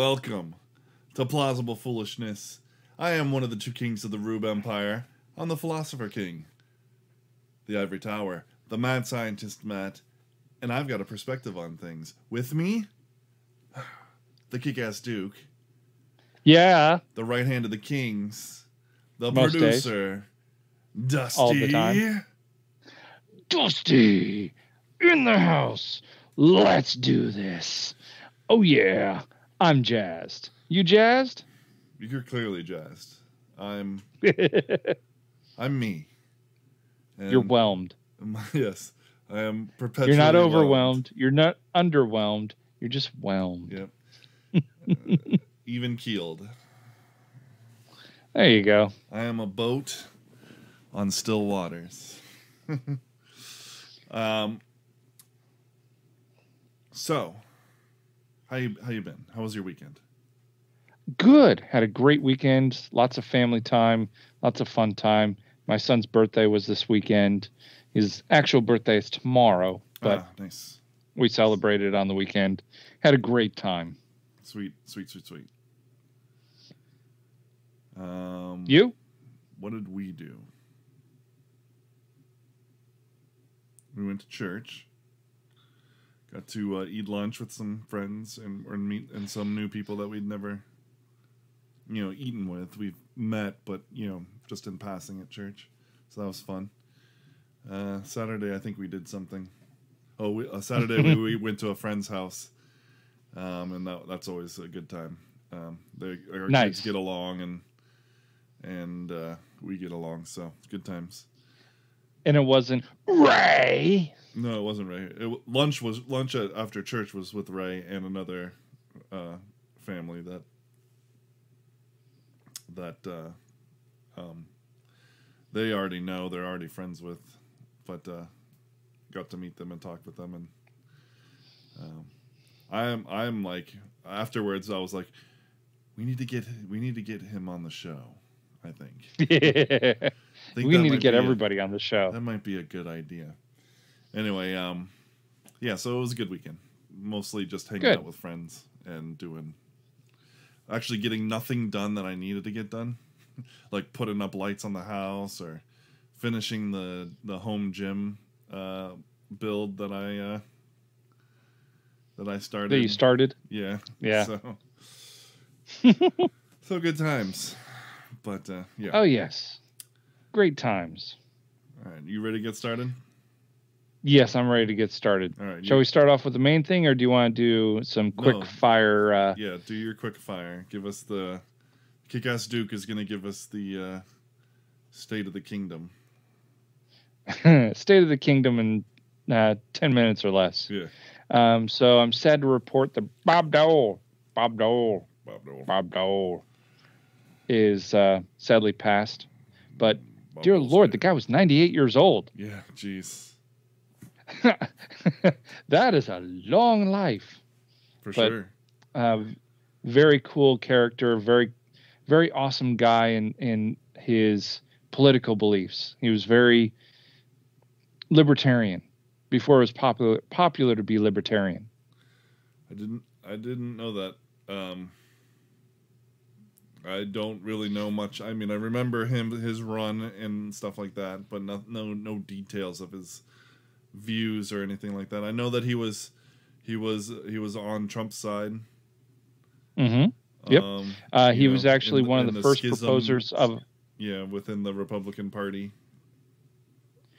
Welcome to Plausible Foolishness. I am one of the two kings of the Rube Empire. I'm the Philosopher King, the Ivory Tower, the Mad Scientist Matt, and I've got a perspective on things. With me, the kick ass Duke, Yeah. the right hand of the kings, the Most days. producer, Dusty. All the time. Dusty in the house. Let's do this. Oh yeah. I'm jazzed. You jazzed? You're clearly jazzed. I'm I'm me. And You're whelmed. yes, I am perpetually. You're not whelmed. overwhelmed. You're not underwhelmed. You're just whelmed. Yep. Uh, even keeled. There you go. I am a boat on still waters. um. So, how you how you been? How was your weekend? Good. Had a great weekend. Lots of family time. Lots of fun time. My son's birthday was this weekend. His actual birthday is tomorrow, but ah, nice, we celebrated on the weekend. Had a great time. sweet, sweet, sweet, sweet. Um, You? what did we do? We went to church. Got to uh, eat lunch with some friends and or meet and some new people that we'd never, you know, eaten with. We've met, but you know, just in passing at church. So that was fun. Uh, Saturday, I think we did something. Oh, we, uh, Saturday we, we went to a friend's house, um, and that, that's always a good time. Um, they, our Nice. kids get along, and and uh, we get along, so it's good times. And it wasn't Ray. No, it wasn't Ray. It, lunch was lunch at, after church was with Ray and another uh, family that that uh, um, they already know. They're already friends with, but uh, got to meet them and talk with them. And um, I'm I'm like afterwards, I was like, we need to get we need to get him on the show. I think. I think we need to get be a- everybody on the show. that might be a good idea. Anyway, um, yeah, so it was a good weekend. Mostly just hanging Good. out with friends and doing, actually getting nothing done that I needed to get done, like putting up lights on the house or finishing the the home gym uh, build that I uh, that I started. That you started. yeah, Yeah. So, so good times, but uh, yeah. Oh yes. Great times. All right, you ready to get started? Yes, I'm ready to get started. All right, Shall you- we start off with the main thing, or do you want to do some quick No. fire? Uh, Yeah, do your quick fire. Give us the Kick-Ass Duke is going to give us the uh, state of the kingdom. State of the Kingdom in uh, ten minutes or less. Yeah, Um, so I'm sad to report that Bob Dole, Bob Dole, Bob Dole. Bob Dole, is uh, sadly passed. But dear Lord, the guy was 98 years old. Yeah, jeez, that is a long life. for But- sure. uh, very cool character, very, very awesome guy in in his political beliefs. He was very libertarian before it was popular popular to be libertarian. I didn't. I didn't know that. Um, I don't really know much. I mean, I remember him, his run and stuff like that, but no, no, no details of his views or anything like that. I know that he was, he was, he was on Trump's side. Mm-hmm. Yep. Um, Uh, he was actually in one of in the, first schism- proposers of. yeah, within the Republican Party.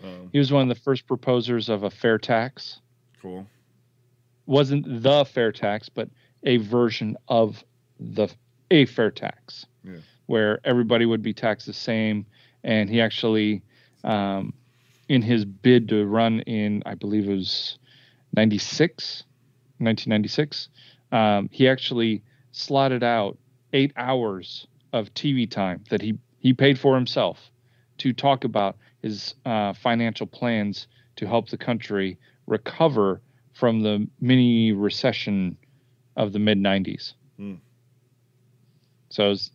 Um, He was one of the first proposers of a fair tax. cool. wasn't the fair tax, but a version of the a fair tax, Yeah. where everybody would be taxed the same. And he actually, um, in his bid to run in, I believe it was 96, 1996, um, he actually slotted out eight hours of TV time that he he paid for himself to talk about his uh, financial plans to help the country recover from the mini recession of the mid 90s. Hmm. So, it's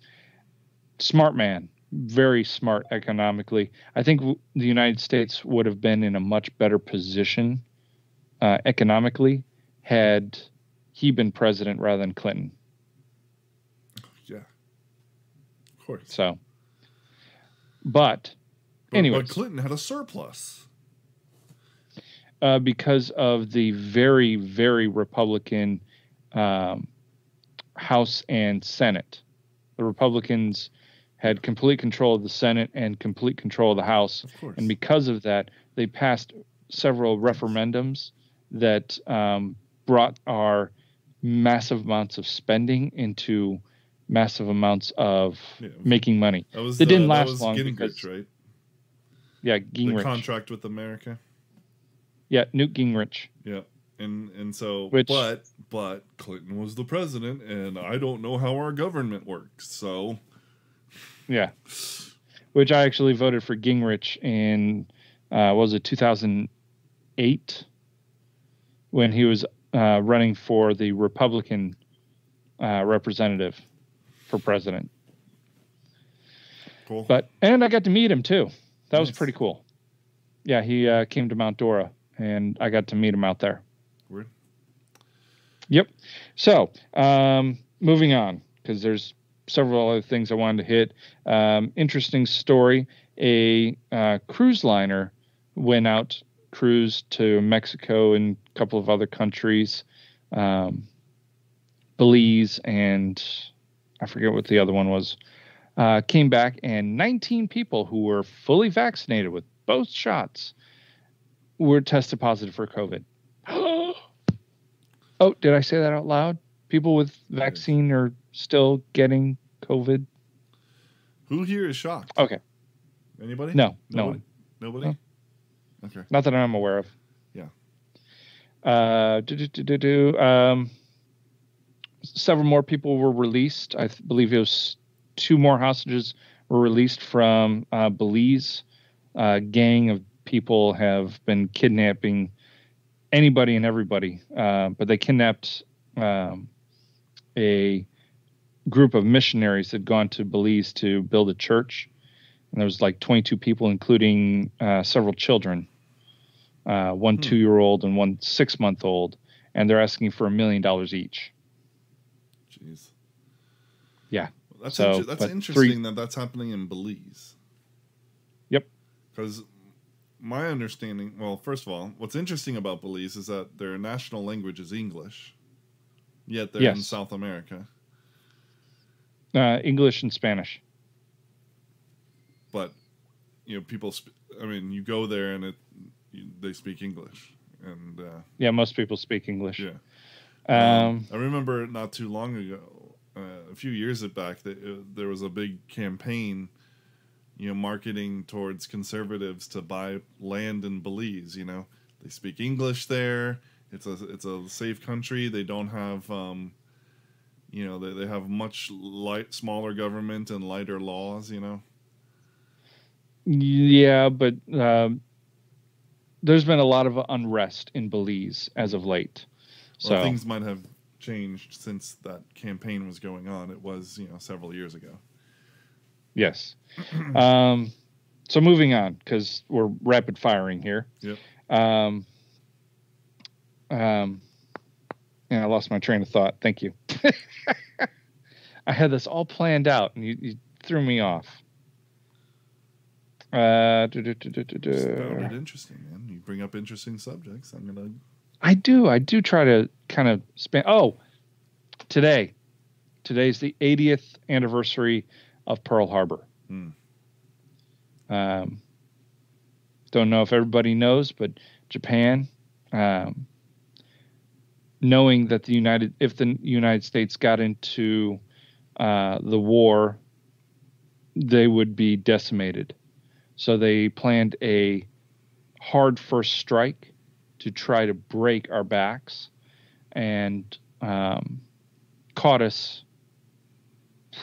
smart man, very smart economically. I think w- the United States would have been in a much better position uh, economically had he been president rather than Clinton. Yeah. Of course. So, but But, anyways. but Clinton had a surplus. uh, because of the very, very Republican um, House and Senate. The Republicans had complete control of the Senate and complete control of the House. Of course. And because of that, they passed several referendums that um, brought our massive amounts of spending into massive amounts of Yeah. making money. That was It didn't uh, last that was long Gingrich, because- right? Yeah, The Gingrich. contract with America. yeah, Newt Gingrich. Yeah. And and so Which- but but Clinton was the president and I don't know how our government works. So Yeah. Which I actually voted for Gingrich in, uh, was it 2008 when he was uh, running for the Republican uh, representative for president. cool. But and I got to meet him too. That was pretty cool. Yeah, he uh, came to Mount Dora, and I got to meet him out there. Yep. So, um, moving on, because there's several other things I wanted to hit. Um, interesting story: a uh, cruise liner went out cruise to Mexico and a couple of other countries, um, Belize, and I forget what the other one was. Uh, came back, and 19 people who were fully vaccinated with both shots were tested positive for COVID. Oh, did I say that out loud? People with vaccine are still getting COVID. Who here is shocked? Okay, Anybody? no, no Nobody? one. Nobody? No. Okay. Not that I'm aware of. Yeah. Uh, do, do, do, do, do. Um, several more people were released. I th- believe it was two more hostages were released from uh, Belize. A gang of people have been kidnapping anybody and everybody, uh, but they kidnapped um, a group of missionaries that had gone to Belize to build a church. And there was like 22 people, including uh, several children, uh, one Hmm. two-year-old and one six-month-old, and they're asking for a million dollars each. Jeez. Yeah. That's So, inter- that's interesting three- that that's happening in Belize. Yep. Because my understanding, well, first of all, what's interesting about Belize is that their national language is English, yet they're in South America. Uh, English and Spanish. But you know, people. Sp- I mean, you go there and it, you, they speak English, and uh, Yeah, most people speak English. yeah. Um, I remember not too long ago, uh, a few years back, that uh, there was a big campaign, you know, marketing towards conservatives to buy land in Belize. You know, they speak English there. It's a it's a safe country. They don't have, um, you know, they, they have much light smaller government and lighter laws. You know, yeah, but um, there's been a lot of unrest in Belize as of late. So well, things might have changed since that campaign was going on. It was you know several years ago. Yes. um, so moving on because we're rapid firing here. Yep. Um, um, and I lost my train of thought. Thank you. I had this all planned out, and you, you threw me off. Uh, du- du- Just found it interesting, man. You bring up interesting subjects. I'm gonna. I do. I do try to kind of span. Oh, today. Today's the 80th anniversary of Pearl Harbor. Hmm. Um, don't know if everybody knows, but Japan, um, knowing that the United, if the United States got into uh, the war, they would be decimated. So they planned a hard first strike to try to break our backs and um, caught us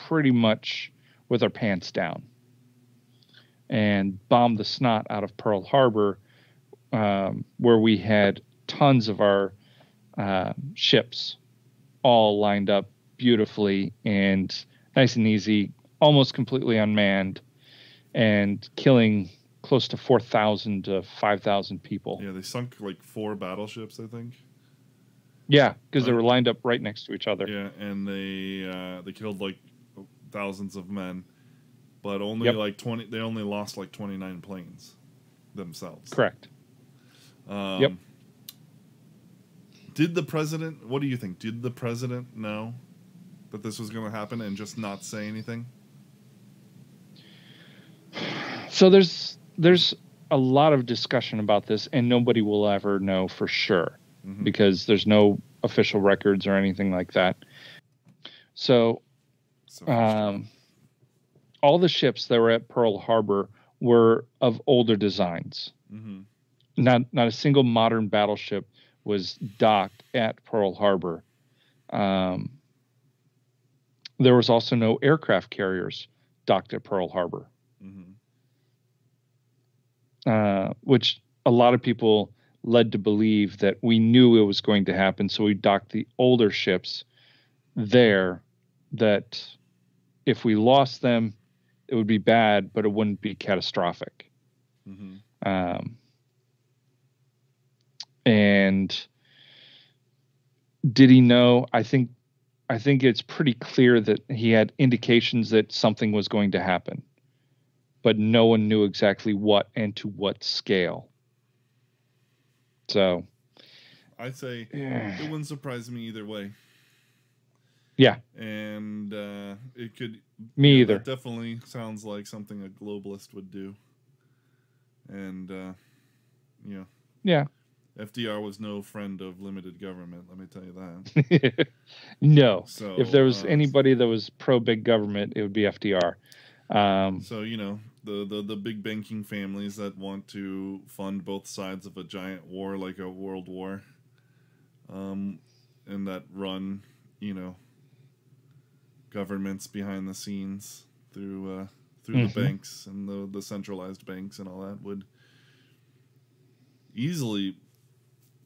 pretty much with our pants down and bombed the snot out of Pearl Harbor, um, where we had tons of our uh, ships all lined up beautifully and nice and easy, almost completely unmanned, and killing close to 4,000 to 5,000 people. Yeah, they sunk like four battleships, I think. Yeah, because they were lined up right next to each other. Yeah, and they uh, they killed like thousands of men, but only Yep. like twenty. They only lost like twenty nine planes themselves. Correct. Um, Yep. Did the president? What do you think? Did the president know that this was going to happen and just not say anything? So there's there's a lot of discussion about this, and nobody will ever know for sure Mhm. because there's no official records or anything like that. So, um, all the ships that were at Pearl Harbor were of older designs. mhm. Not not a single modern battleship was docked at Pearl Harbor. Um, there was also no aircraft carriers docked at Pearl Harbor. Mhm. uh, which a lot of people led to believe that we knew it was going to happen. So we docked the older ships there that if we lost them, it would be bad, but it wouldn't be catastrophic. Mhm. Um, and did he know? I think I think it's pretty clear that he had indications that something was going to happen, but no one knew exactly what and to what scale. So, I'd say yeah, it wouldn't surprise me either way. Yeah. and uh, it could. me yeah, either. Definitely sounds like something a globalist would do. And uh, know, Yeah. FDR was no friend of limited government. Let me tell you that. no. So If there was uh, anybody that was pro big government, it would be FDR. Um, So you know the, the the big banking families that want to fund both sides of a giant war like a world war, um, and that run you know governments behind the scenes through uh, through Mhm. the banks and the the centralized banks and all that would easily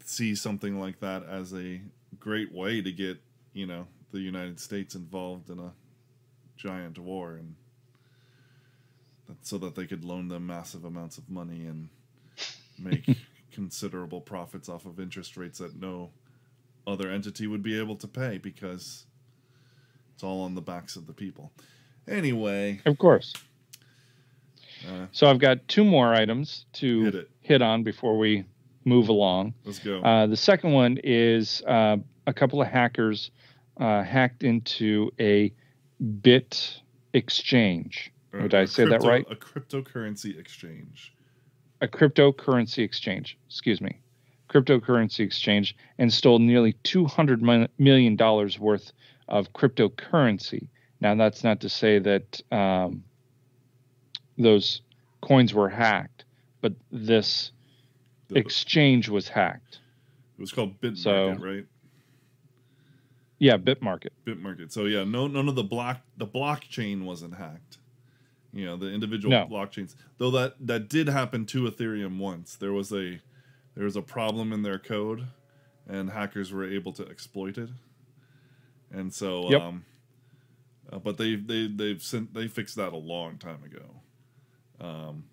see something like that as a great way to get you know the United States involved in a giant war and that, so that they could loan them massive amounts of money and make considerable profits off of interest rates that no other entity would be able to pay because it's all on the backs of the people. Anyway, of course. uh, So I've got two more items to hit it. hit on before we move along. Let's go. Uh, the second one is uh, a couple of hackers uh, hacked into a bit exchange. Or did I say that right? A cryptocurrency exchange. a cryptocurrency exchange, excuse me, cryptocurrency exchange, and stole nearly 200 mi- million dollars worth of cryptocurrency. Now, that's not to say that um, those coins were hacked, but this exchange was hacked. it was called Bitmarket, so- right? Yeah, Bitmarket. Bitmarket. So yeah, no, none of the block the blockchain wasn't hacked. You know, the individual No. blockchains. Though that that did happen to Ethereum once. There was a there was a problem in their code, and hackers were able to exploit it. And so, Yep. um, uh, but they they they've sent they fixed that a long time ago. Um,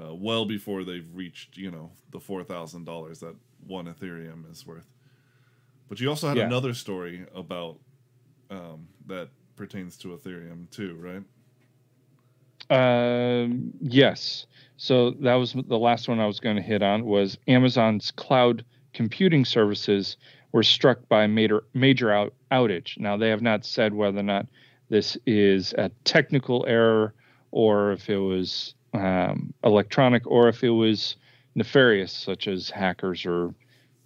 uh, well before they've reached you know the four thousand dollars that one Ethereum is worth. But you also had Yeah. another story about um, that pertains to Ethereum too, right? Um, yes. So that was the last one I was going to hit on was Amazon's cloud computing services were struck by a major major out, outage. Now they have not said whether or not this is a technical error or if it was um, electronic or if it was nefarious, such as hackers or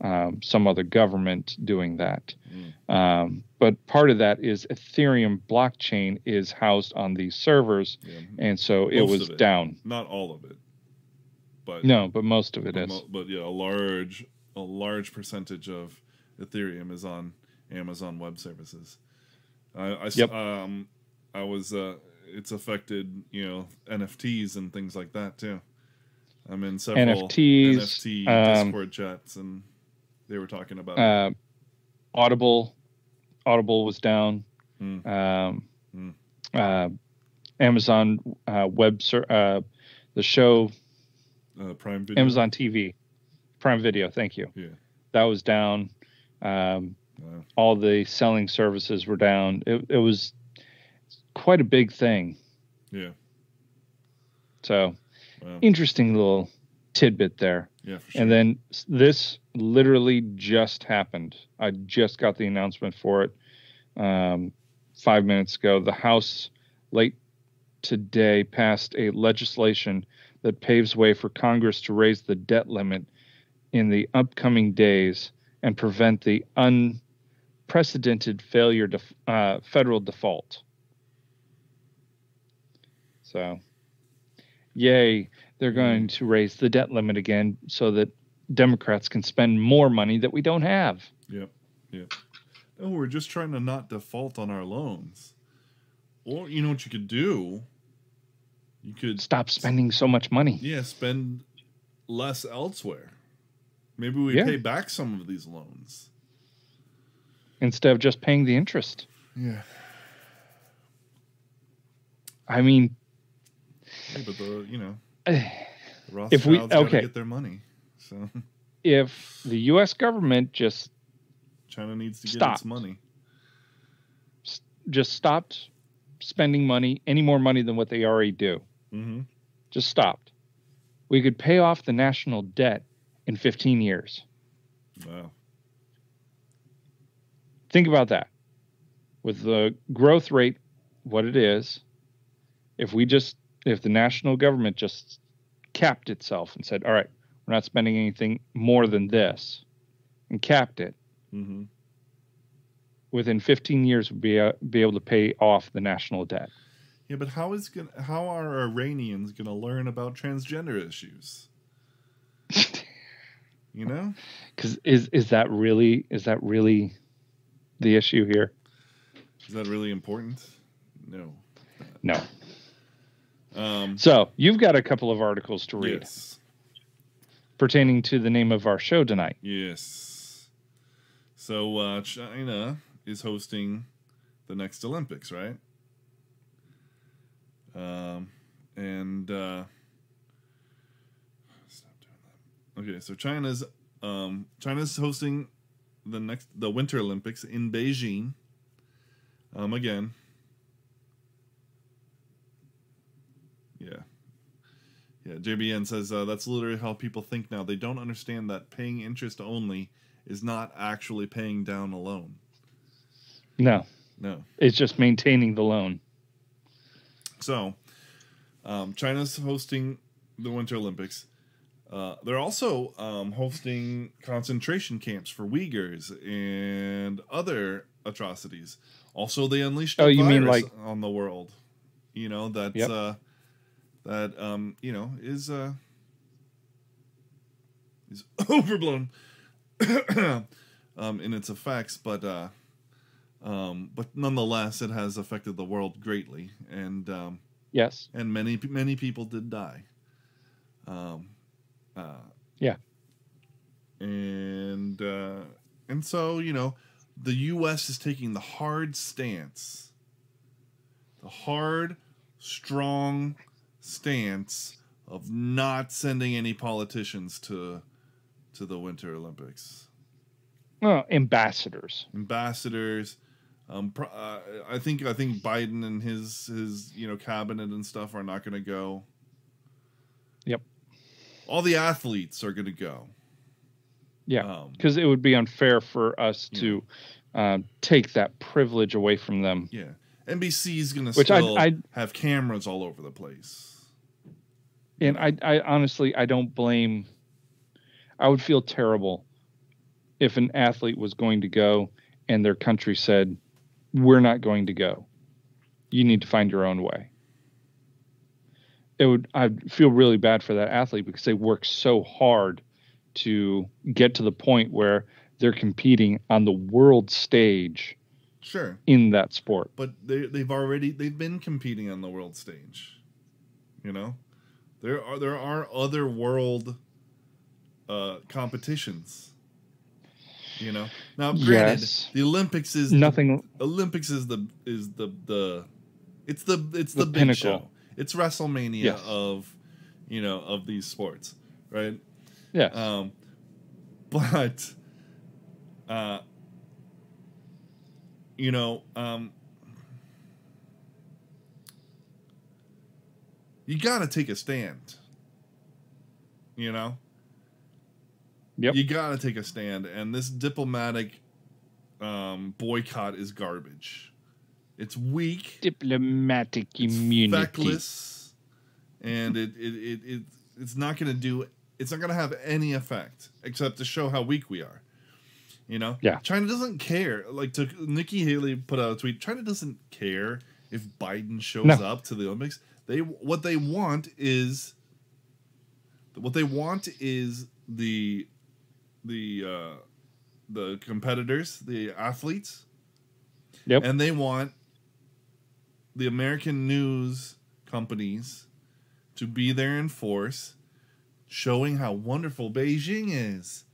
um, some other government doing that. Mm. Um, but part of that is Ethereum blockchain is housed on these servers, Yeah. and so it Most was it. down. Not all of it, but No, but most of it but, is. mo- but yeah, a large a large percentage of Ethereum is on Amazon Web Services. I, I Yep. um I was uh it's affected you know NFTs and things like that too. I'm in several NFTs, NFT um, Discord chats and they were talking about Uh, Audible, Audible was down. Hmm. Um, Hmm. uh, Amazon uh, Web, ser- uh, the show uh, Prime Video. Amazon TV, Prime Video. Thank you. Yeah. That was down. Um, Wow. all the selling services were down. It, it was quite a big thing. Yeah. So Wow. interesting little tidbit there. Yeah. Sure. And then this literally just happened. I just got the announcement for it um, five minutes ago. The House late today passed a legislation that paves way for Congress to raise the debt limit in the upcoming days and prevent the unprecedented failure to uh, federal default. So, yay, they're going to raise the debt limit again so that Democrats can spend more money that we don't have. Yep. Yep. No, we're just trying to not default on our loans. Or you know what you could do? You could Stop spending so much money. yeah, spend less elsewhere. Maybe we Yeah. pay back some of these loans. instead of just paying the interest. Yeah. I mean, yeah but the you know if the Rothschilds we- okay. get their money. So if the U.S. government just China needs to get Stop. its money. just stopped spending money any more money than what they already do, Mm-hmm. just stopped, we could pay off the national debt in 15 years. Wow. Think about that. With the growth rate, what it is, if we just, if the national government just capped itself and said, all right, we're not spending anything more than this, and capped it, Mm-hmm. within 15 years, we'd be, uh, be able to pay off the national debt. Yeah, but how is gonna how are Iranians gonna learn about transgender issues? You know? Because is, is that really, is that really the issue here? Is that really important? No. No. Um So you've got a couple of articles to read Yes. pertaining to the name of our show tonight. Yes. So uh China is hosting the next Olympics, right? Um and uh stop doing that. Okay, so China's um China's hosting the next the Winter Olympics in Beijing. Um again. Yeah. Yeah, JBN says uh, that's literally how people think now. They don't understand that paying interest only is not actually paying down a loan. No, No. it's just maintaining the loan. So, um, China's hosting the Winter Olympics. Uh, they're also um, hosting concentration camps for Uyghurs and other atrocities. Also, they unleashed a Oh, you mean like- on the world. You know that's Yep. uh, that um, you know is uh, is overblown um, in its effects, but uh, um, but nonetheless, it has affected the world greatly, and um, Yes. and many many people did die. Um, uh, Yeah. and uh, and so you know, the U.S. is taking the hard stance, the hard, strong stance of not sending any politicians to to the Winter Olympics Well, ambassadors. ambassadors. Um, pro- uh, I think I think Biden and his his you know cabinet and stuff are not going to go. All the athletes are going to go. Yeah. Um, Because it would be unfair for us to uh, take that privilege away from them. yeah. NBC is going to Which I- still I- have cameras all over the place. And I, I honestly, I don't blame. I would feel terrible if an athlete was going to go and their country said, "We're not going to go. You need to find your own way." It would. I'd feel really bad for that athlete because they work so hard to get to the point where they're competing on the world stage Sure, in that sport. but they they've already they've been competing on the world stage. You know, there are there are other world uh, competitions. You know, now granted, Yes. the Olympics is Nothing. Olympics is the is the the it's the it's the, The big pinnacle. show. It's WrestleMania Yes. of you know of these sports. right? Yeah. Um, but, uh, you know, um, you got to take a stand. You know? Yep. You got to take a stand. And this diplomatic um, boycott is garbage. It's weak. Diplomatic immunity. feckless, and it, it, it, it it's not going to do it's not going to have any effect except to show how weak we are. You know, Yeah. China doesn't care. Like, to Nikki Haley put out a tweet. China doesn't care if Biden shows No. up to the Olympics. They what they want is what they want is the the uh, the competitors, the athletes, Yep. and they want the American news companies to be there in force, showing how wonderful Beijing is,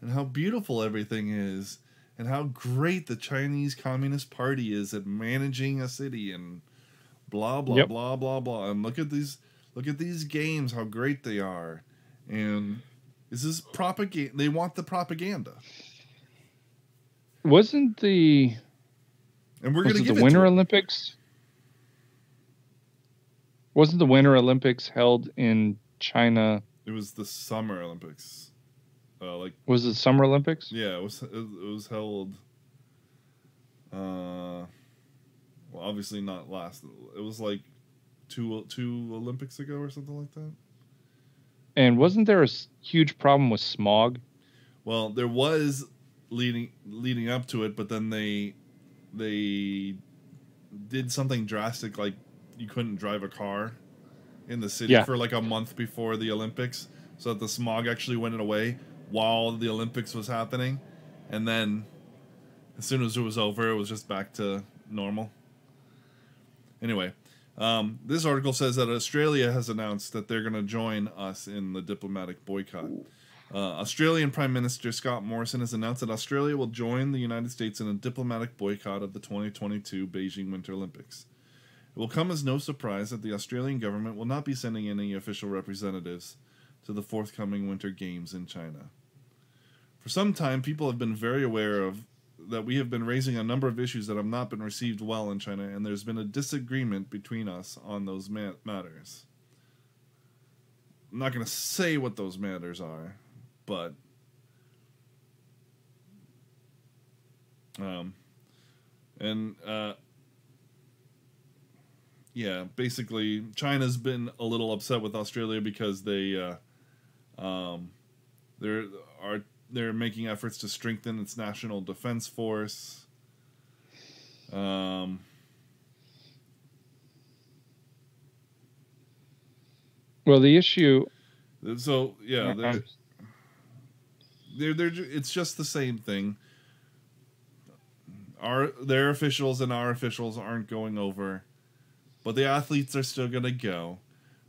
and how beautiful everything is, and how great the Chinese Communist Party is at managing a city, and blah blah Yep. blah blah blah. And look at these, look at these games, how great they are, and this is propaganda. They want the propaganda, Wasn't the and we're going to the Winter. Olympics? Wasn't the Winter Olympics held in China? It was the Summer Olympics, uh, like Was it Summer Olympics? Yeah, it was it was held. Uh, well, obviously not last. It was like two two Olympics ago or something like that. And wasn't there a huge problem with smog? Well, there was leading leading up to it, but then they they did something drastic, like you couldn't drive a car in the city Yeah. for like a month before the Olympics, so that the smog actually went away while the Olympics was happening, and then as soon as it was over, it was just back to normal. Anyway, um, this article says that Australia has announced that they're going to join us in the diplomatic boycott. Uh, Australian Prime Minister Scott Morrison has announced that Australia will join the United States in a diplomatic boycott of the 2022 Beijing Winter Olympics. It will come as no surprise that the Australian government will not be sending any official representatives to the forthcoming Winter Games in China. For some time, people have been very aware of that we have been raising a number of issues that have not been received well in China, and there's been a disagreement between us on those ma- matters. I'm not going to say what those matters are, but um, and uh, yeah, basically, China's been a little upset with Australia because they uh, um, they're are they're making efforts to strengthen its national defense force. Um, Well, the issue. so yeah, they're, they're they're it's just the same thing. Our their officials and our officials aren't going over, but the athletes are still gonna go.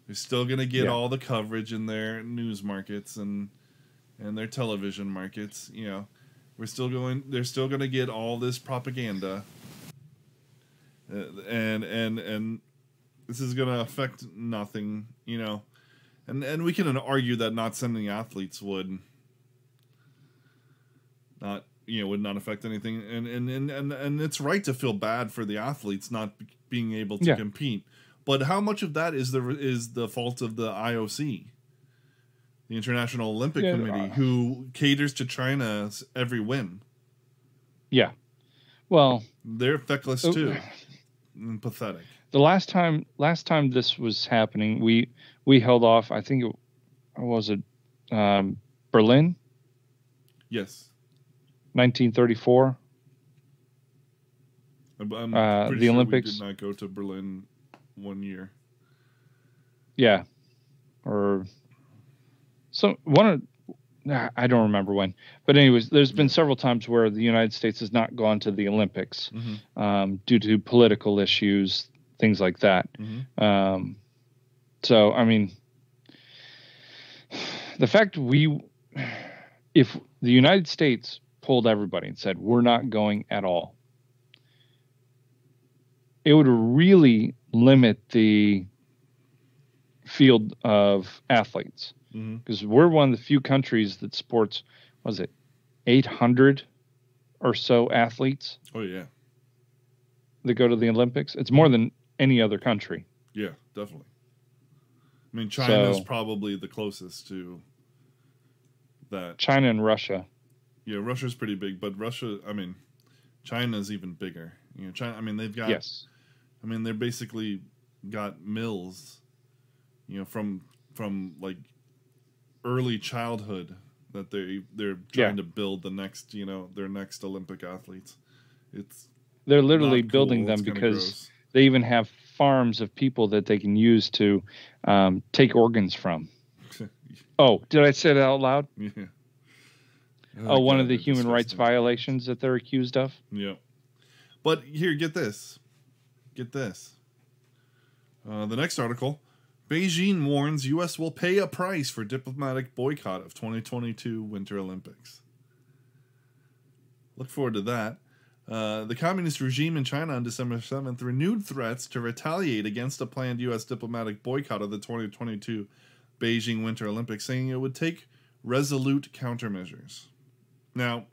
They're still gonna get Yeah. all the coverage in their news markets and and their television markets. You know, we're still going. They're still gonna get all this propaganda. Uh, and and and this is gonna affect nothing. You know, and and we can argue that not sending athletes would not you know would not affect anything and and and and, and it's right to feel bad for the athletes not being able to Yeah. compete but how much of that is the is the fault of the IOC the International Olympic Yeah, Committee uh, who caters to China's every whim Yeah. Well, they're feckless Oh. too and pathetic the last time last time this was happening, we we held off. I think it was it um, Berlin, yes 1934. I'm, Uh, the sure Olympics- did not go to Berlin one year Yeah, or so one of I don't remember when, but anyways, there's been several times where the United States has not gone to the Olympics mm-hmm. um, due to political issues, things like that. Mm-hmm. Um, so I mean, the fact we, if the United States pulled everybody and said we're not going at all, it would really limit the field of athletes mm-hmm. because we're one of the few countries that sports was it 800 or so athletes Oh yeah, that go to the Olympics. It's more than any other country. yeah, definitely. I mean, China's So- probably the closest to that. China and Russia. Yeah, Russia's pretty big, but Russia, I mean, China's even bigger. You know, China. I mean, they've got. Yes. I mean, they're basically got mills. You know, from from like early childhood that they they're trying Yeah. to build the next. You know, their next Olympic athletes. It's They're literally building them because they even have farms of people that they can use to um, take organs from. Oh, did I say that out loud? yeah. Oh, one God, of the human rights violations that they're accused of. Yeah. But here, get this. Get this. Uh, the next article Beijing warns U.S. will pay a price for diplomatic boycott of 2022 Winter Olympics. Look forward to that. Uh, the communist regime in China on December 7th renewed threats to retaliate against a planned U.S. diplomatic boycott of the 2022 Beijing Winter Olympics, saying it would take resolute countermeasures. Now,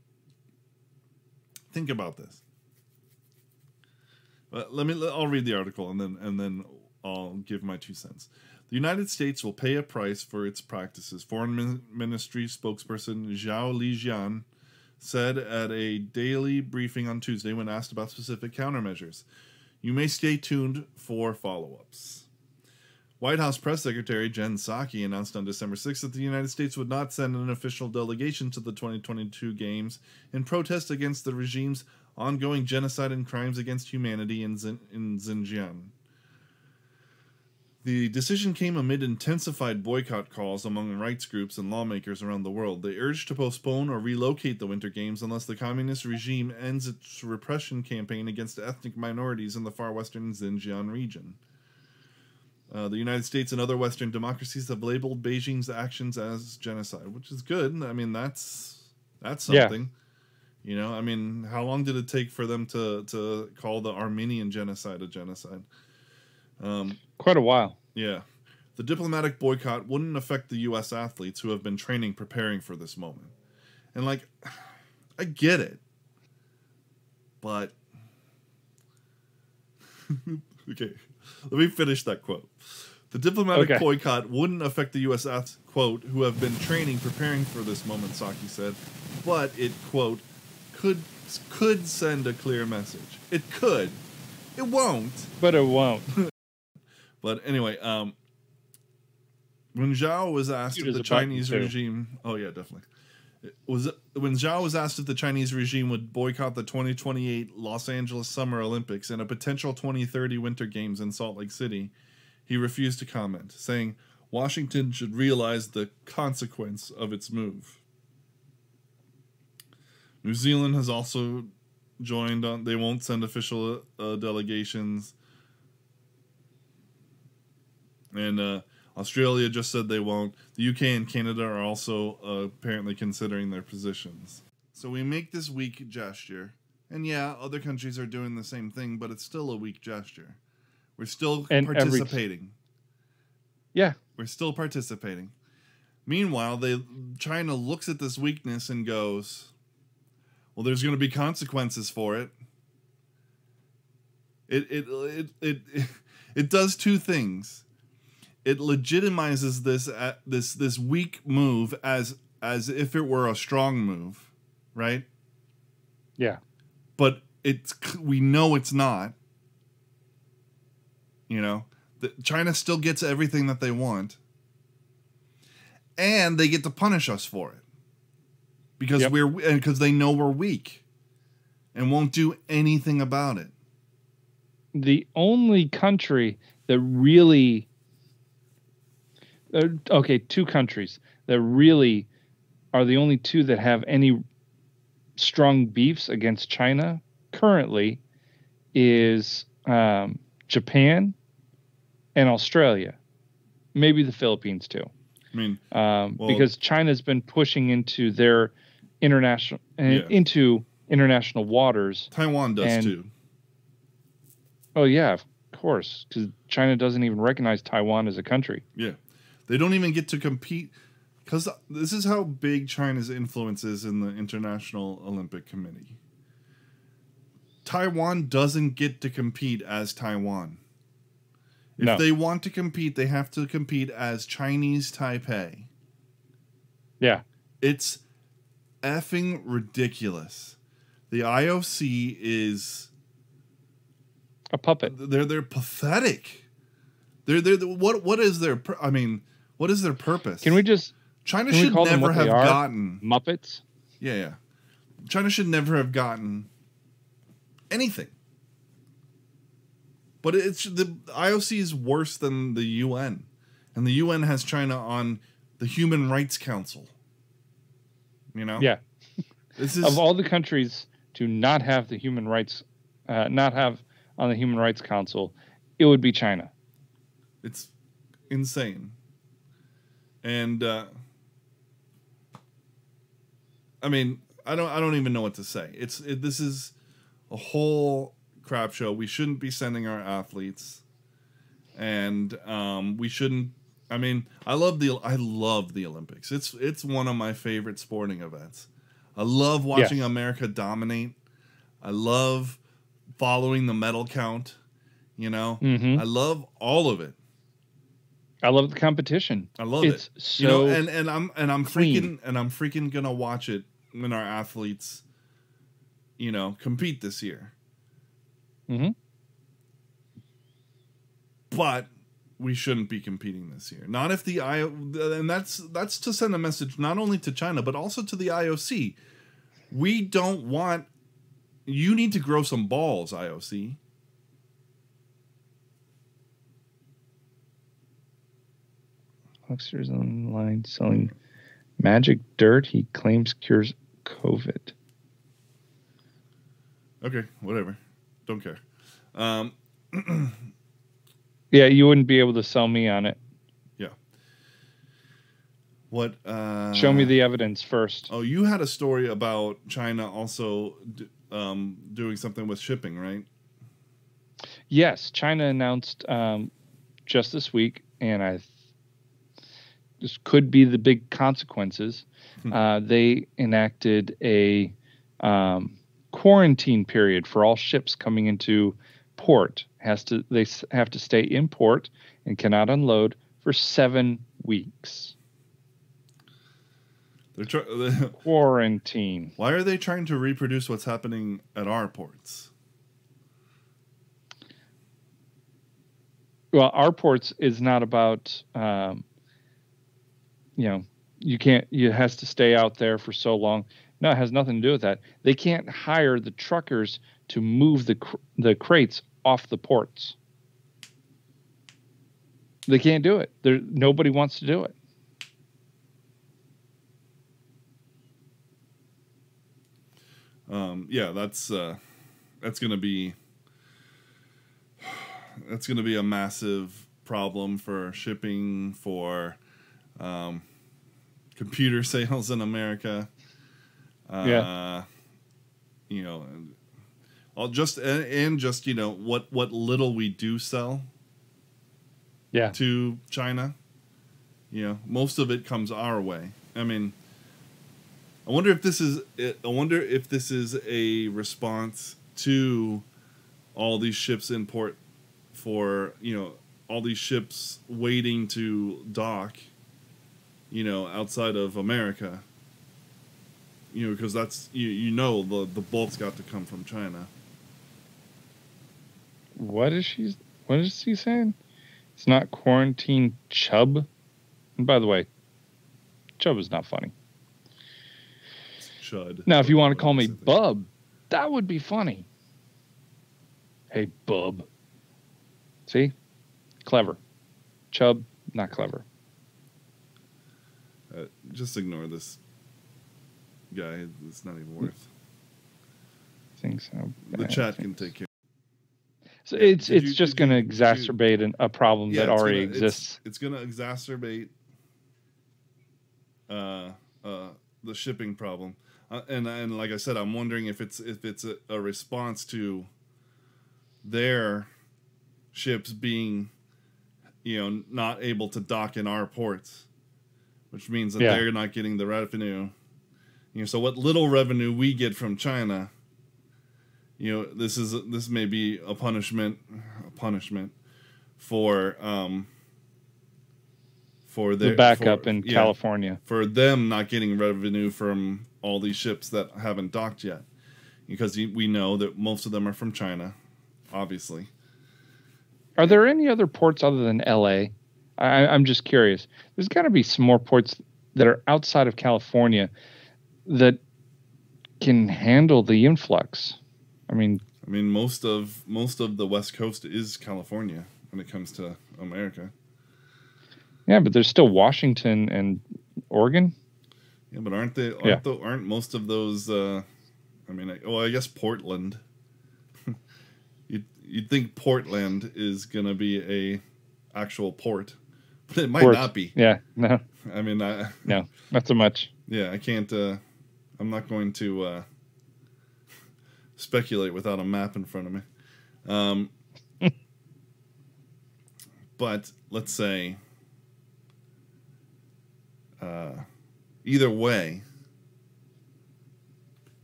think about this. Uh, let me. I'll read the article and then and then I'll give my two cents. The United States will pay a price for its practices. Foreign Ministry spokesperson Zhao Lijian said at a daily briefing on Tuesday when asked about specific countermeasures. You may stay tuned for follow-ups. White House Press Secretary Jen Psaki announced on December 6th that the United States would not send an official delegation to the 2022 Games in protest against the regime's ongoing genocide and crimes against humanity in, Xin- in Xinjiang. The decision came amid intensified boycott calls among rights groups and lawmakers around the world. They urged to postpone or relocate the Winter Games unless the communist regime ends its repression campaign against ethnic minorities in the far western Xinjiang region. Uh, the United States and other Western democracies have labeled Beijing's actions as genocide, which is good. I mean, that's that's Yeah. You know, I mean, how long did it take for them to to call the Armenian genocide a genocide? Um, Quite a while. yeah. The diplomatic boycott wouldn't affect the U.S. athletes who have been training preparing for this moment. And, like, I get it. But. okay. Let me finish that quote. The diplomatic Okay. boycott wouldn't affect the U.S. athletes, quote, who have been training preparing for this moment, Psaki said. But it, quote, could could send a clear message. It could. It won't. But it won't. But anyway, um, when Zhao was asked if the Chinese regime, oh yeah, definitely, It was when Zhao was asked if the Chinese regime would boycott the 2028 Los Angeles Summer Olympics and a potential 2030 Winter Games in Salt Lake City, he refused to comment, saying Washington should realize the consequence of its move. New Zealand has also joined on. They won't send official uh, delegations. And uh, Australia just said they won't. The UK and Canada are also uh, apparently considering their positions. So we make this weak gesture. And yeah, other countries are doing the same thing, but it's still a weak gesture. We're still And every- participating. Yeah. We're still participating. Meanwhile, they China looks at this weakness and goes, "Well, there's going to be consequences for it." It it it it it does two things. It legitimizes this uh, this this weak move as as if it were a strong move, right? Yeah. But it's we know it's not. You know, the, China still gets everything that they want, and they get to punish us for it because Yep. we're and because they know we're weak, and won't do anything about it. the only country that really uh, okay two countries that really are the only two that have any strong beefs against china currently is um, japan and australia maybe the philippines too I mean, um, Well- because china's been pushing into their international uh, Yeah. into international waters Taiwan does And- too. Oh yeah, of course, because China doesn't even recognize Taiwan as a country. Yeah, they don't even get to compete. because this is how big China's influence is in the International Olympic Committee. Taiwan doesn't get to compete as Taiwan. If No. they want to compete, they have to compete as Chinese Taipei. Yeah. It's effing ridiculous. The IOC is A puppet. they're they're pathetic. They're they're what what is their I mean what is their purpose? Can we just China should never have gotten Muppets? yeah yeah. China should never have gotten anything. But it's the IOC is worse than the UN, and the UN has China on the Human Rights Council. You know, Yeah. This is Of all the countries to not have the human rights, uh, not have on the Human Rights Council, it would be China. It's insane. And uh I mean, I don't I don't even know what to say. It's it, this is a whole crap show. We shouldn't be sending our athletes. And um we shouldn't I mean, I love the I love the Olympics. It's it's one of my favorite sporting events. I love watching. America dominate. I love following the medal count, you know. hmm I love all of it. I love the competition. I love it's it. so you know, and and I'm and I'm clean. freaking and I'm freaking gonna watch it when our athletes, you know, compete this year. Mhm. But we shouldn't be competing this year. Not if the I and that's that's to send a message not only to China but also to the IOC. We don't want. You need to grow some balls, IOC. Hucksters online selling magic dirt he claims cures COVID. Okay, whatever. Don't care. Um, Yeah, you wouldn't be able to sell me on it. Yeah. What? Uh, Show me the evidence first. Oh, you had a story about China also d- um, doing something with shipping, right? Yes, China announced um, just this week, and I th- this could be the big consequences. Hmm. uh, they enacted a um, quarantine period for all ships coming into port. Has to they have to stay in port and cannot unload for seven weeks. They're try- Quarantine. Why are they trying to reproduce what's happening at our ports? well our ports is not about um, you know you can't it has to stay out there for so long no it has nothing to do with that. They can't hire the truckers to move the cr- the crates off the ports. They can't do it. There nobody wants to do it. Um, yeah, that's uh, that's gonna be that's gonna be a massive problem for shipping for um, computer sales in America. Uh, Yeah. You know, and just and, and just you know what what little we do sell yeah to China. You know, most of it comes our way. I mean, I wonder if this is I wonder if this is a response to all these ships in port for, you know, all these ships waiting to dock, you know, outside of America. You know, because that's you, you know the the bulk's got to come from China. what is she what is she saying it's not quarantine chub and by the way chub is not funny Chud. Now, if you want to call me. Bub, that would be funny. Hey, Bub. See? Clever. Chub, not clever. Uh, just ignore this guy. It's not even worth. Things so The chat can take care. So it's Did it's you- just going to did you- exacerbate an, a problem that already gonna- it's- exists. It's, going to exacerbate uh, uh, the shipping problem, uh, and and like I said, I'm wondering if it's if it's a, a response to their ships being, you know, not able to dock in our ports, which means that Yeah. they're not getting the revenue. You know, so what little revenue we get from China, you know, this is this may be a punishment, a punishment for um for The backup for- in yeah, California. for them not getting revenue from all these ships that haven't docked yet, because we know that most of them are from China, obviously. Are there any other ports other than LA? I, I'm just curious. There's got to be some more ports that are outside of California that can handle the influx. I mean, I mean, most of most of the West Coast is California when it comes to America. yeah, but there's still Washington and Oregon. Yeah, but aren't they? Aren't, Yeah. tho- aren't most of those? Uh, I mean, I, well, I guess Portland. you'd you'd think Portland is gonna be a actual port, but it might Ports. not be. Yeah, no, I mean, I, no, not so much. yeah, I can't. Uh, I'm not going to uh, speculate without a map in front of me. Um, but let's say, uh, either way,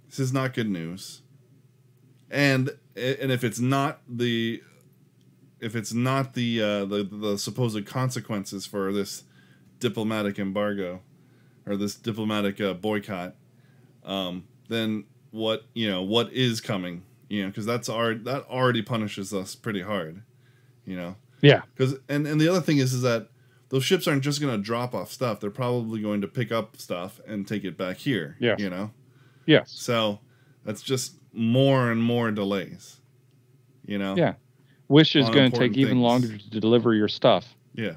this is not good news. And and if it's not the if it's not the uh, the the supposed consequences for this diplomatic embargo or this diplomatic uh, boycott, um, then what you know what is coming? You know, because that's our that already punishes us pretty hard. You know, Yeah, because and and the other thing is is that those ships aren't just going to drop off stuff; they're probably going to pick up stuff and take it back here. yeah you know, yes, so that's just more and more delays. You know. Yeah. wish is going to take even things. longer to deliver your stuff. Yeah.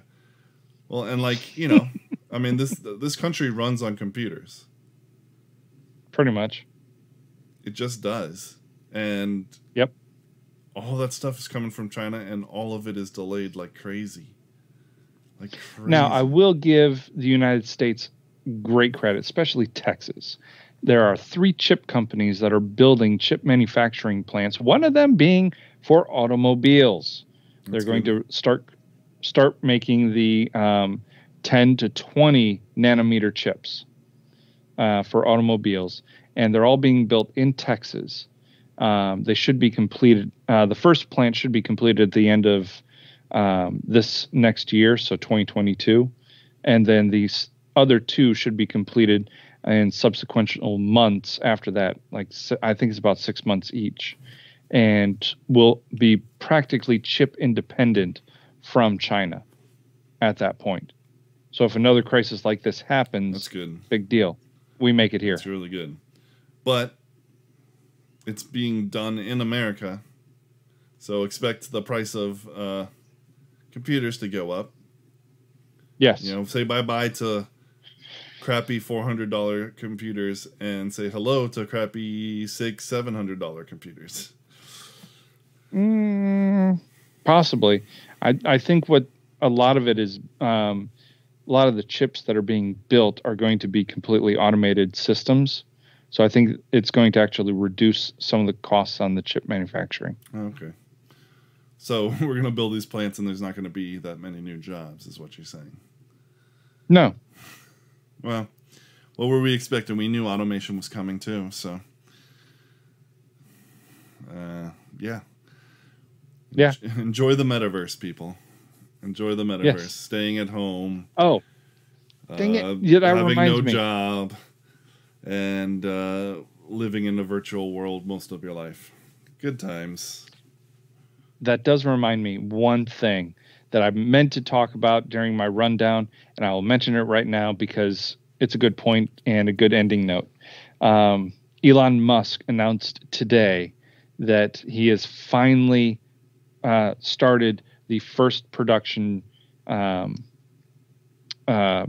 Well, and like you know, I mean this this country runs on computers. Pretty much. It just does. And Yep. all that stuff is coming from China and all of it is delayed like crazy. Like crazy. Now, I will give the United States great credit, especially Texas. There are three chip companies that are building chip manufacturing plants, one of them being for automobiles. They're going good. to start start making the um, 10 to 20 nanometer chips uh, for automobiles, and they're all being built in Texas. Um, they should be completed. Uh, the first plant should be completed at the end of um, this next year, so 2022, and then these other two should be completed in subsequent months after that. Like I think it's about six months each, and will be practically chip independent from China at that point. So if another crisis like this happens, That's good. big deal. We make it here. It's really good. But it's being done in America. So expect the price of uh, computers to go up. Yes. You know, say bye bye to crappy four hundred dollar computers and say hello to crappy six seven hundred dollar computers. Mm, possibly. I, I think what a lot of it is um, a lot of the chips that are being built are going to be completely automated systems. So I think it's going to actually reduce some of the costs on the chip manufacturing. Okay. So we're gonna build these plants and there's not gonna be that many new jobs, is what you're saying. No, Well, what were we expecting? We knew automation was coming too, so uh, yeah. Yeah. Enjoy the metaverse, people. Enjoy the metaverse. Yes. Staying at home. Oh, Dang it. uh, Yeah, that having reminds no me. job, and uh, living in a virtual world most of your life. Good times. that does remind me one thing that I meant to talk about during my rundown, and I will mention it right now because it's a good point and a good ending note. Um, Elon Musk announced today that he has finally uh, started the first production. Um, uh,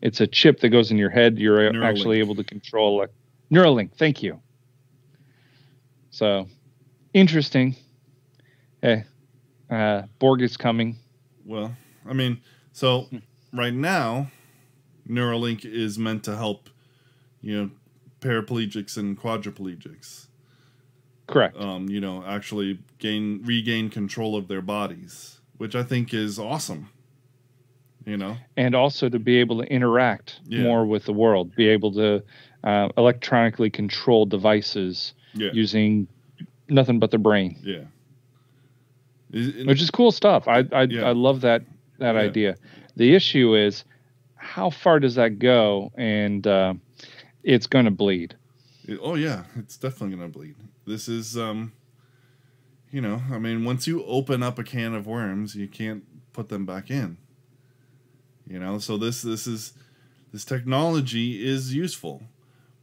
it's a chip that goes in your head. You're Neuralink. actually able to control. a Neuralink. Thank you. So interesting. Hey, uh, Borg is coming. Well, I mean, so Hmm. right now, Neuralink is meant to help, you know, paraplegics and quadriplegics, Correct. um, you know, actually gain regain control of their bodies, which I think is awesome. You know, and also to be able to interact Yeah. more with the world, be able to uh, electronically control devices yeah, using nothing but the brain, yeah. Which is cool stuff. I I, Yeah. I love that that idea. The issue is how far does that go, and uh, it's going to bleed. It- oh yeah, it's definitely gonna bleed. This is um you know, I mean once you open up a can of worms, you can't put them back in. You know, so this this is this technology is useful.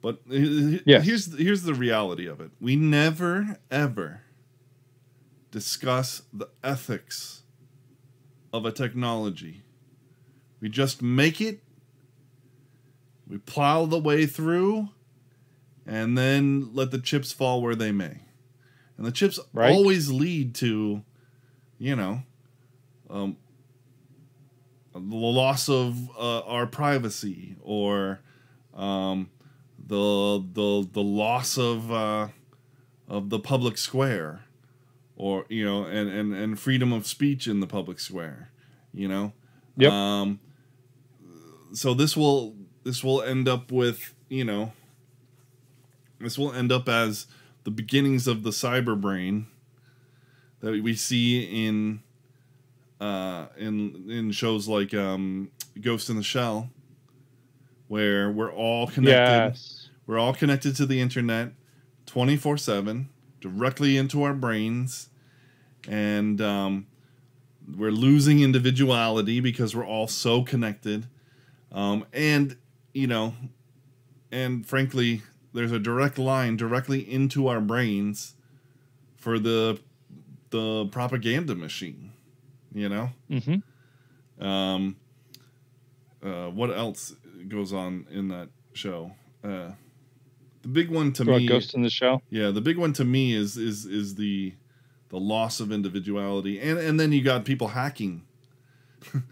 But h- h- Yes. here's here's the reality of it. We never ever discuss the ethics of a technology. We just make it we plow the way through and then let the chips fall where they may. And the chips Right. always lead to, you know, um, the loss of uh, our privacy or um, the the the loss of uh, of the public square or you know and, and and freedom of speech in the public square you know Yep. um so this will this will end up with you know this will end up as the beginnings of the cyber brain that we see in uh in in shows like um Ghost in the Shell where we're all connected Yes. we're all connected to the internet 24 7, directly into our brains. And um, we're losing individuality because we're all so connected. Um, and, you know, and frankly, there's a direct line directly into our brains for the the propaganda machine, you know? hmm Um, uh, what else goes on in that show? Uh, the big one to me, Ghost in the Shell. yeah, the big one to me is is is the the loss of individuality, and and then you got people hacking, and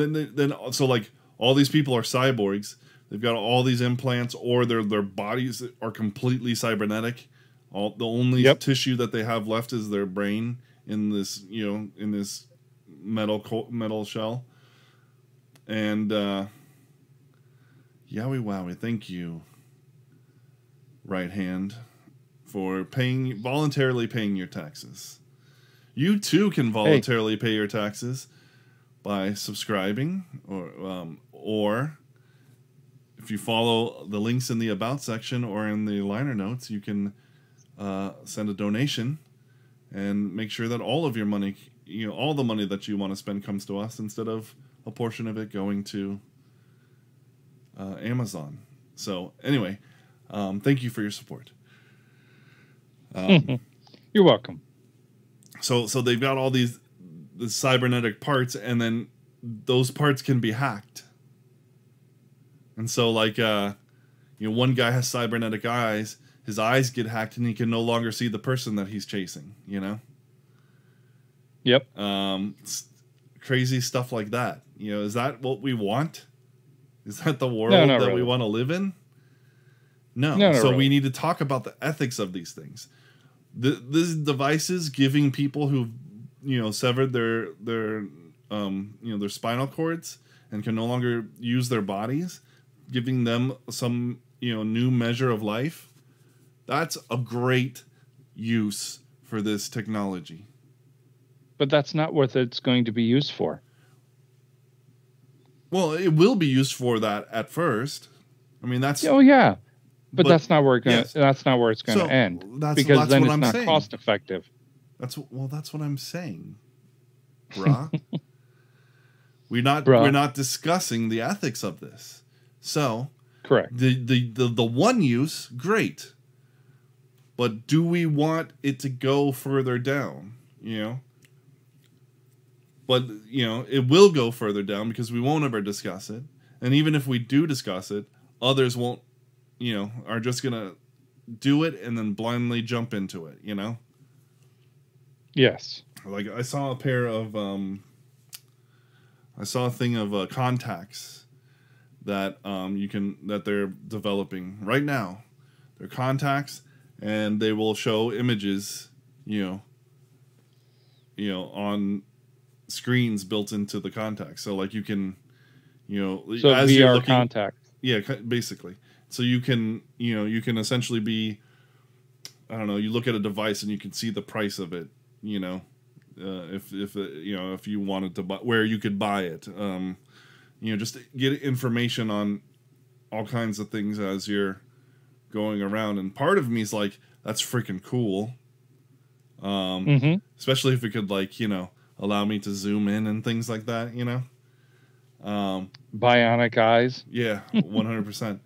then then so like all these people are cyborgs. They've got all these implants, or their their bodies are completely cybernetic. All the only Yep. tissue that they have left is their brain in this you know in this metal co- metal shell. And uh, yowie wowie, thank you, right hand, for paying voluntarily paying your taxes. You too can voluntarily pay your taxes by subscribing or um, or if you follow the links in the about section or in the liner notes, you can uh, send a donation and make sure that all of your money, you know, all the money that you want to spend comes to us instead of a portion of it going to uh, Amazon. So anyway, um, thank you for your support. Um, You're welcome. so so they've got all these the cybernetic parts and then those parts can be hacked and so like uh you know one guy has cybernetic eyes his eyes get hacked and he can no longer see the person that he's chasing you know? Yep. um crazy stuff like that. You know is that what we want? Is that the world not that we want to live in? No, No, so we need to talk about the ethics of these things. The, these devices giving people who you know severed their their um you know their spinal cords and can no longer use their bodies giving them some you know new measure of life that's a great use for this technology But that's not what it's going to be used for. well it will be used for that at first i mean that's Oh yeah. But, But- that's not where it's going. yes. to That's not where it's going to So, end. that's- because that's then what it's I'm not saying. cost effective. That's well. That's what I'm saying, bruh. we're not Bruh. we're not discussing the ethics of this. So Correct. the, the the the one use, great. But do we want it to go further down? You know. But you know it will go further down because we won't ever discuss it, and even if we do discuss it, others won't. You know, are just gonna do it and then blindly jump into it. You know. Yes. like I saw a pair of um I saw a thing of uh, contacts that um you can that they're developing right now. They're contacts and they will show images, you know, you know, on screens built into the contacts. So like you can You know, So as you're VR looking- contact. yeah, basically. So you can, you know, you can essentially be, I don't know, you look at a device and you can see the price of it. You know, uh, if if uh, you know if you wanted to buy where you could buy it. Um, you know, just get information on all kinds of things as you're going around. And part of me is like, that's freaking cool. Um, hmm especially if it could like you know allow me to zoom in and things like that. You know. Um, Bionic eyes. yeah, one hundred percent.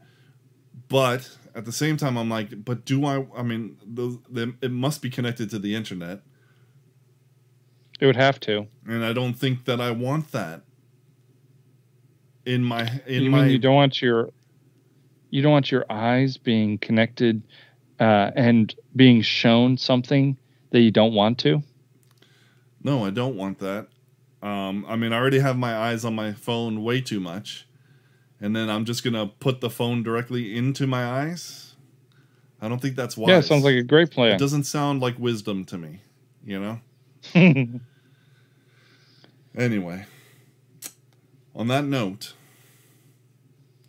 But at the same time, I'm like, but do I? I mean, those the, it must be connected to the internet, It would have to. and I don't think that I want that in my in you my. mean you don't want your you don't want your eyes being connected uh, and being shown something that you don't want to? No, I don't want that. Um, I mean, I already have my eyes on my phone way too much, and then I'm just gonna put the phone directly into my eyes. I don't think that's wise. Yeah, sounds like a great plan. It doesn't sound like wisdom to me. You know. Anyway, on that note,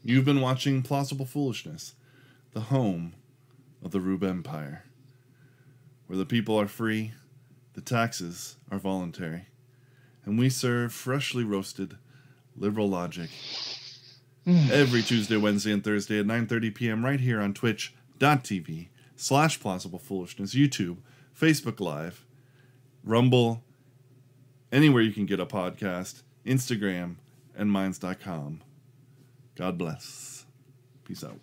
you've been watching Plausible Foolishness, the home of the Rube Empire, where the people are free, the taxes are voluntary, and we serve freshly roasted liberal logic every Tuesday, Wednesday, and Thursday at 9.30 p.m. right here on twitch.tv slash plausible foolishness, YouTube, Facebook Live, Rumble, anywhere you can get a podcast, Instagram, and minds.com. God bless. Peace out.